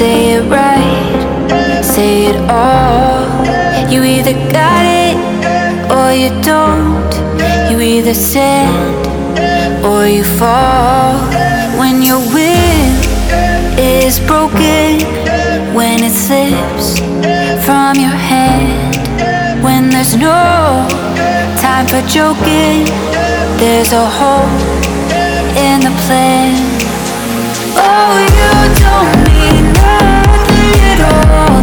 say it right, say it all. You either got it or you don't. You either stand or you fall. When your will is broken, when it slips from your hand, when there's no time for joking, there's a hole in the plan. Oh, you don't mean nothing at all.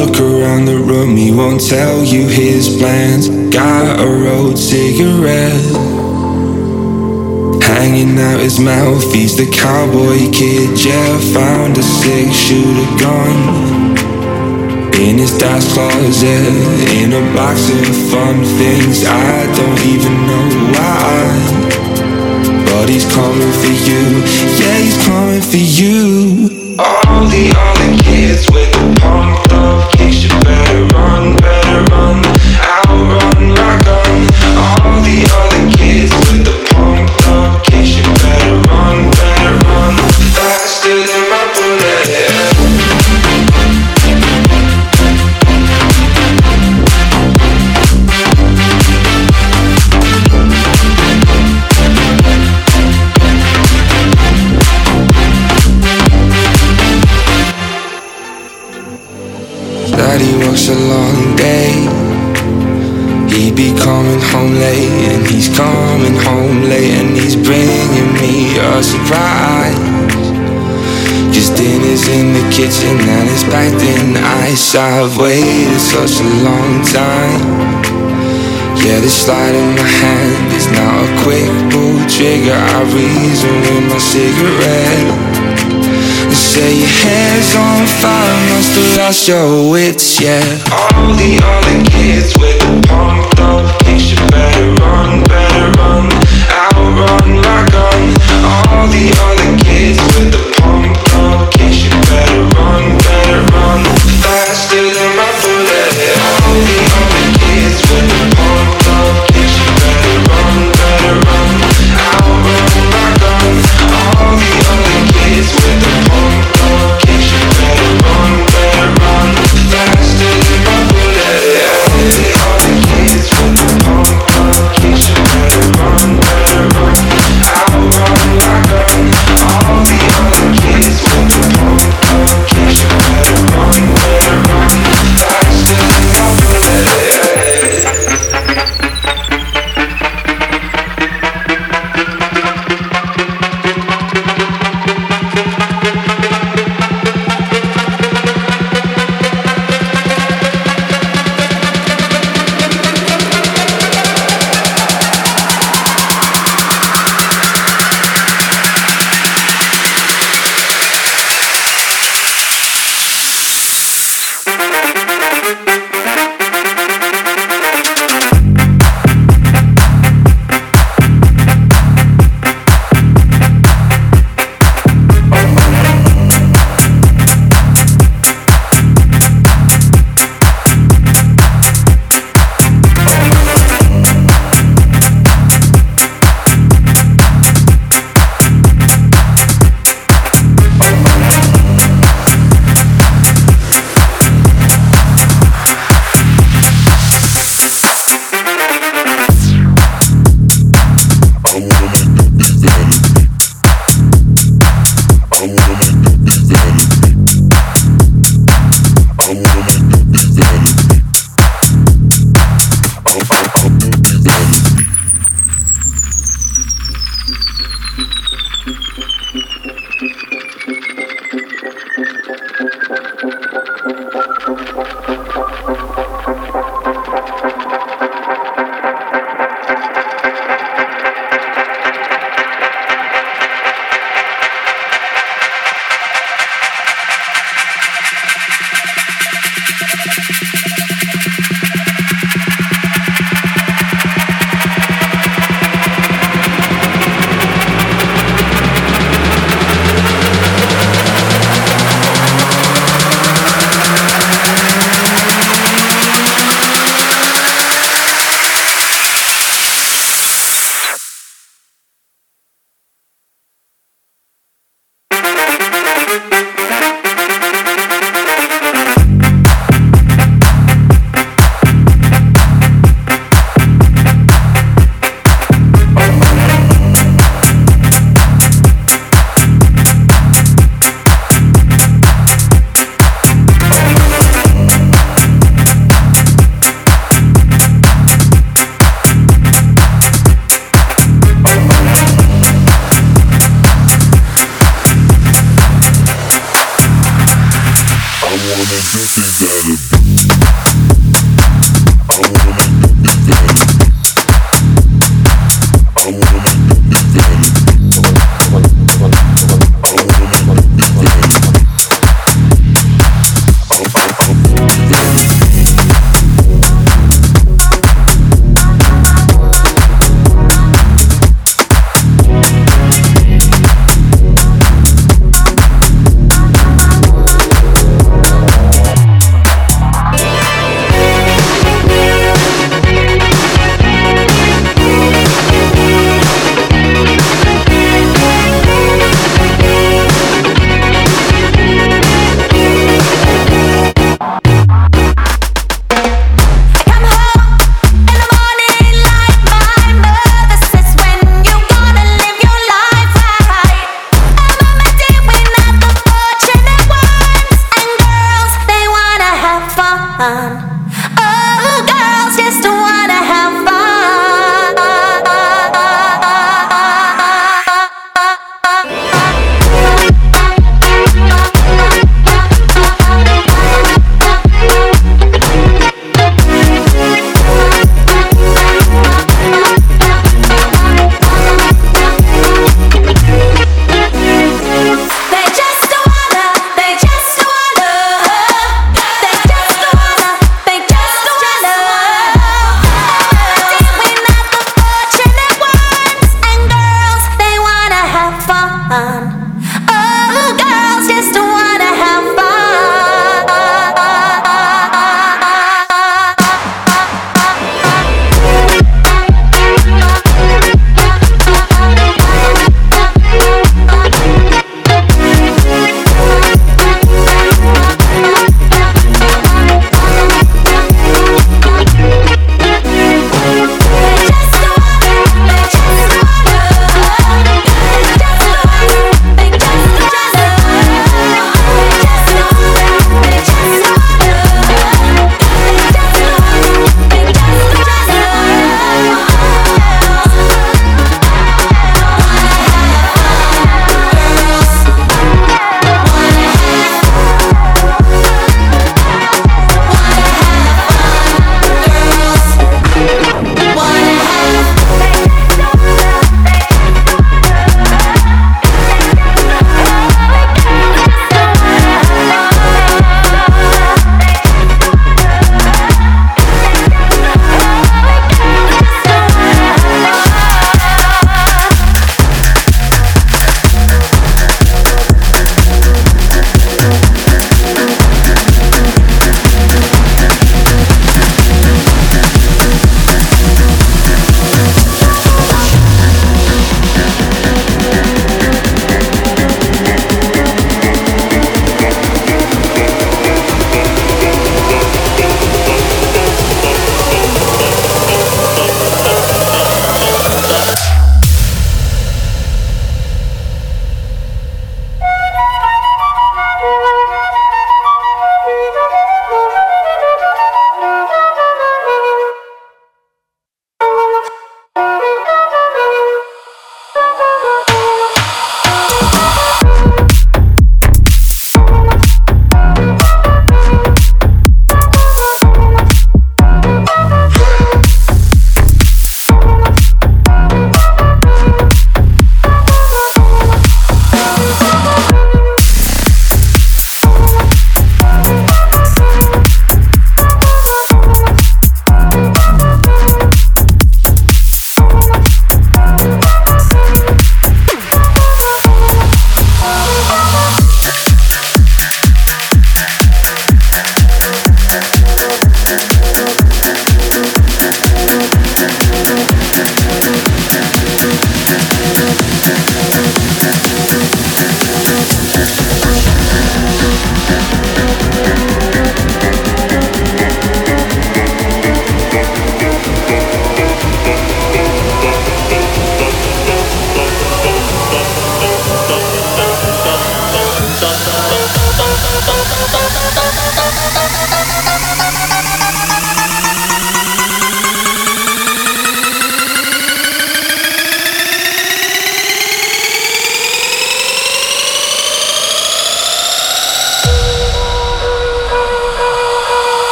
Look around the room, he won't tell you his plans. Got a rolled cigarette hanging out his mouth. He's the cowboy kid, yeah. Found a six shooter gun in his dad's closet, in a box of fun things. I don't even know why. But he's coming for you, yeah, he's coming for you. All the other kids with the pumped and it's packed in ice. I've waited such a long time. Yeah, the slide in my hand is now a quick pull trigger. I reason with my cigarette. They say your hair's on fire, must have lost your wits, yeah. All the other kids with the pumped up kicks, you better run, better run, outrun my gun. All the other kids with the pumped up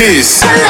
this.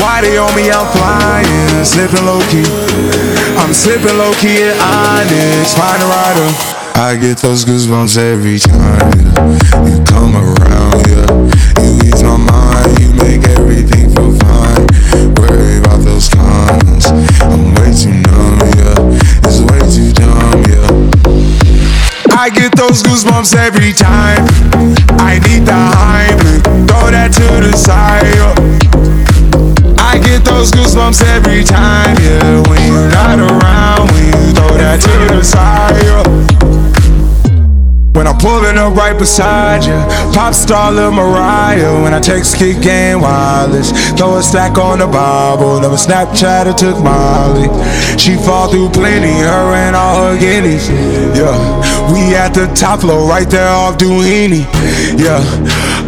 Why they on me? I'm flying, slipping low key. I'm slipping low key at Onyx, find a rider. I get those goosebumps every time, yeah. You come around, yeah. You ease my mind, you make everything feel fine. Worry about those cons. I'm way too numb, yeah. It's way too dumb, yeah. I get those goosebumps every time. I need the Heimlich, throw that to the side. Get those goosebumps every time, yeah. When you're not around, when you throw that to the side. When I'm pulling up right beside you, pop star Lil Mariah. When I text kick game wireless, throw a stack on the Bible. Never Snapchat or took Molly. She fall through plenty, her and all her guineas. Yeah, we at the top floor, right there off Dunlavy. Yeah.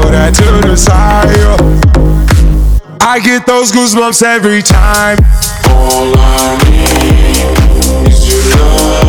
throw that to the side. I get those goosebumps every time. All I need is your love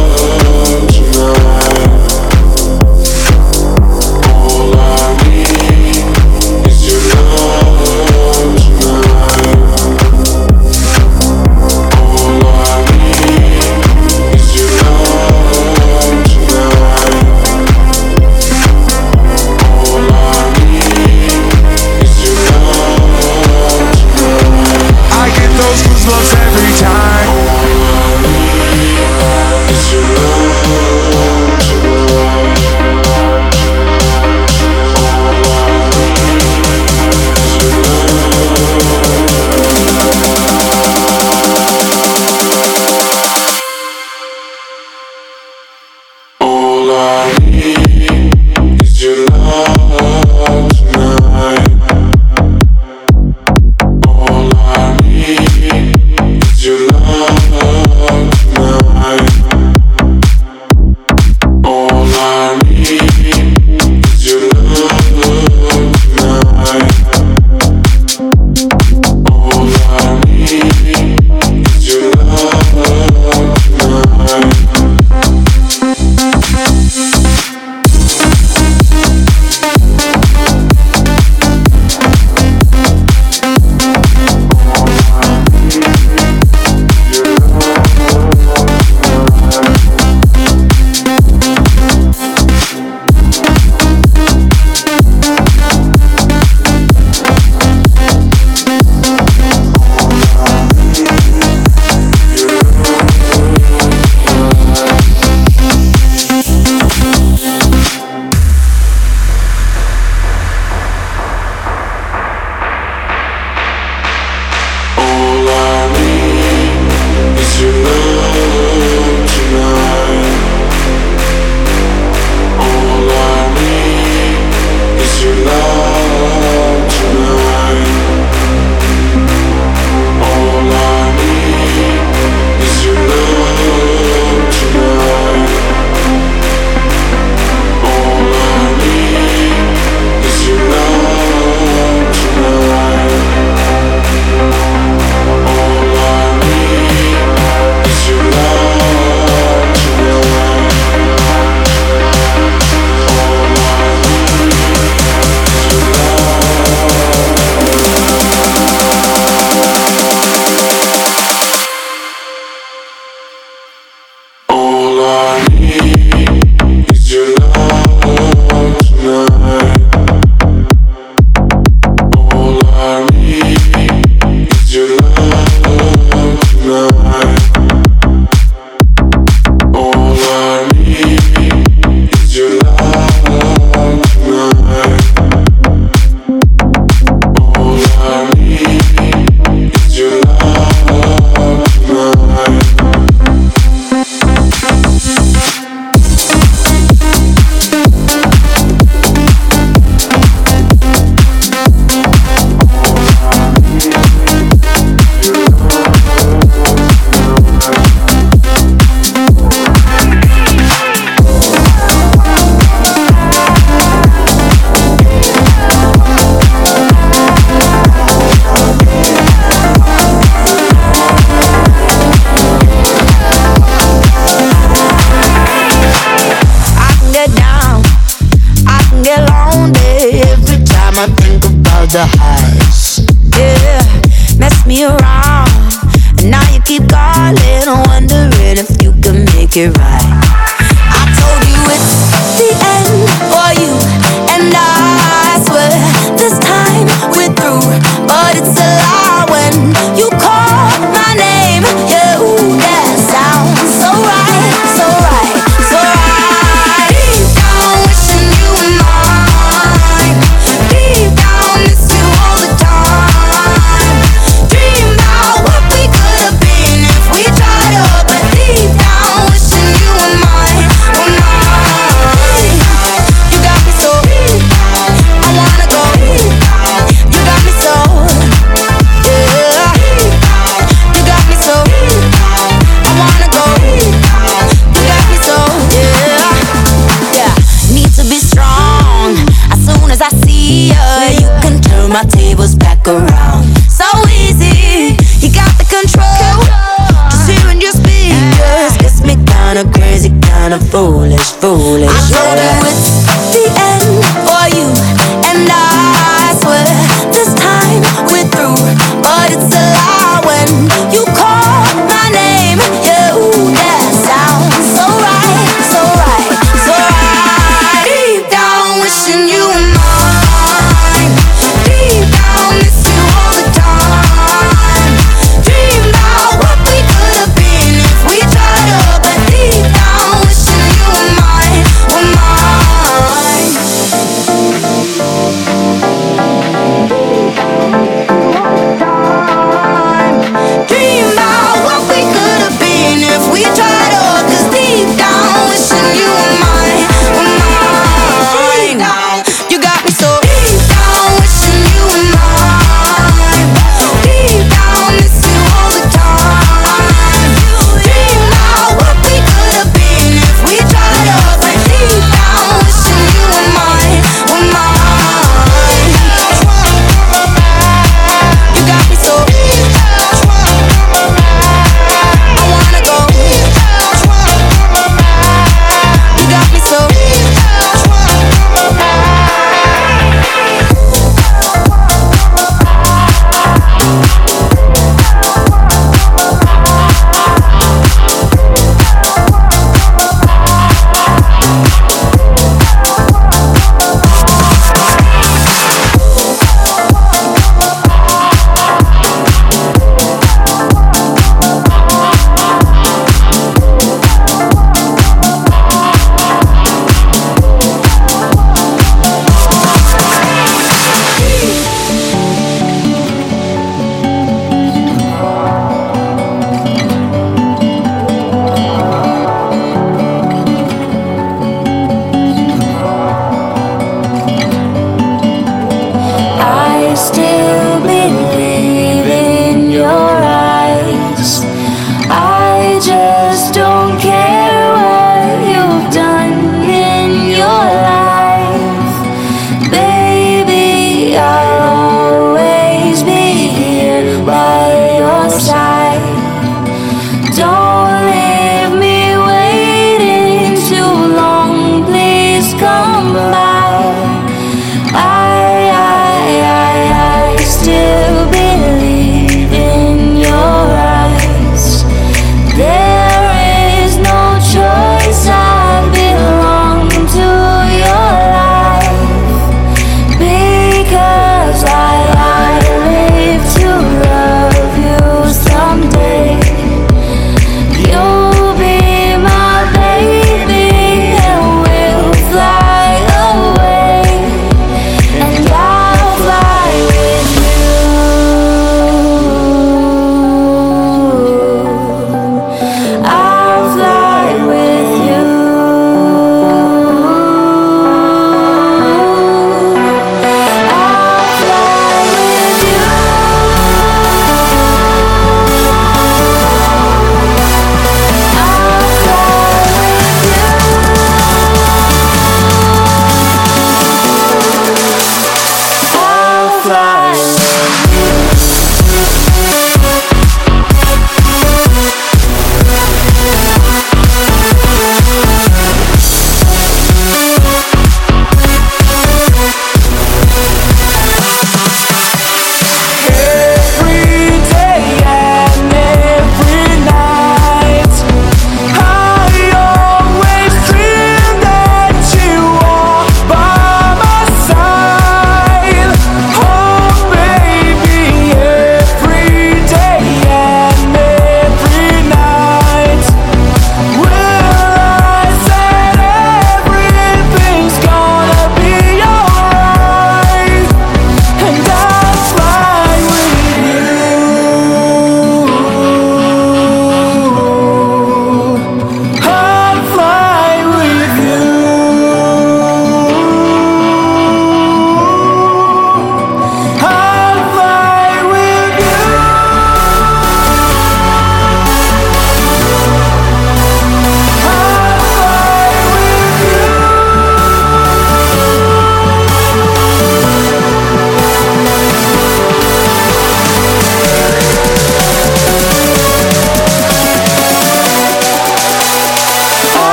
foolish. I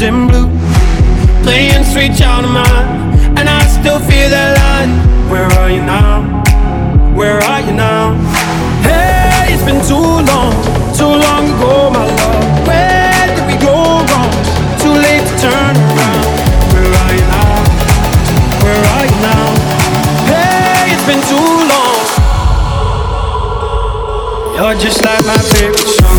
orange and blue Playing sweet child of mine And I still feel that line Where are you now? Where are you now? Hey, it's been too long Too long ago, my love Where did we go wrong? Too late to turn around Where are you now? Where are you now? Hey, it's been too long You're just like my favorite song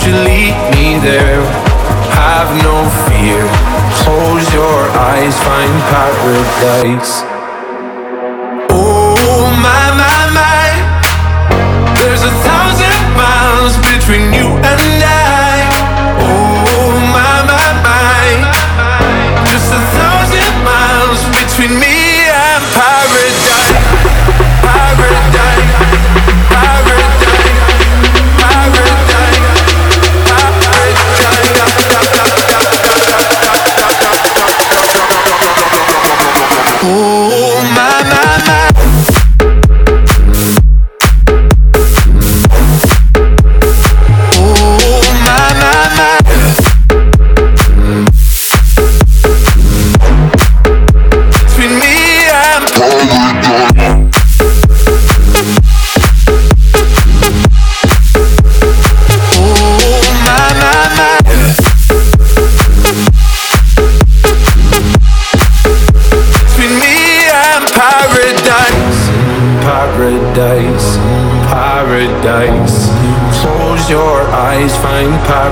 Won't you lead me there? Have no fear. Close your eyes, find paradise.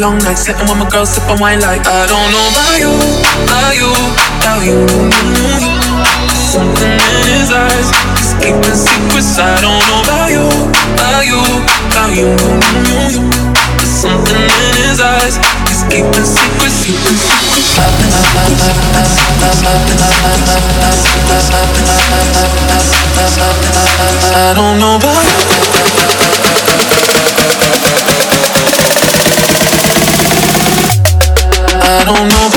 long nights sitting with my girl sipping wine like I don't know about you, about you, about you. Something in his eyes, he's keeping secrets. I don't know about you, about you, about you. There's something in his eyes, he's keeping secrets, secrets, secrets. secrets I don't know about you. I don't know.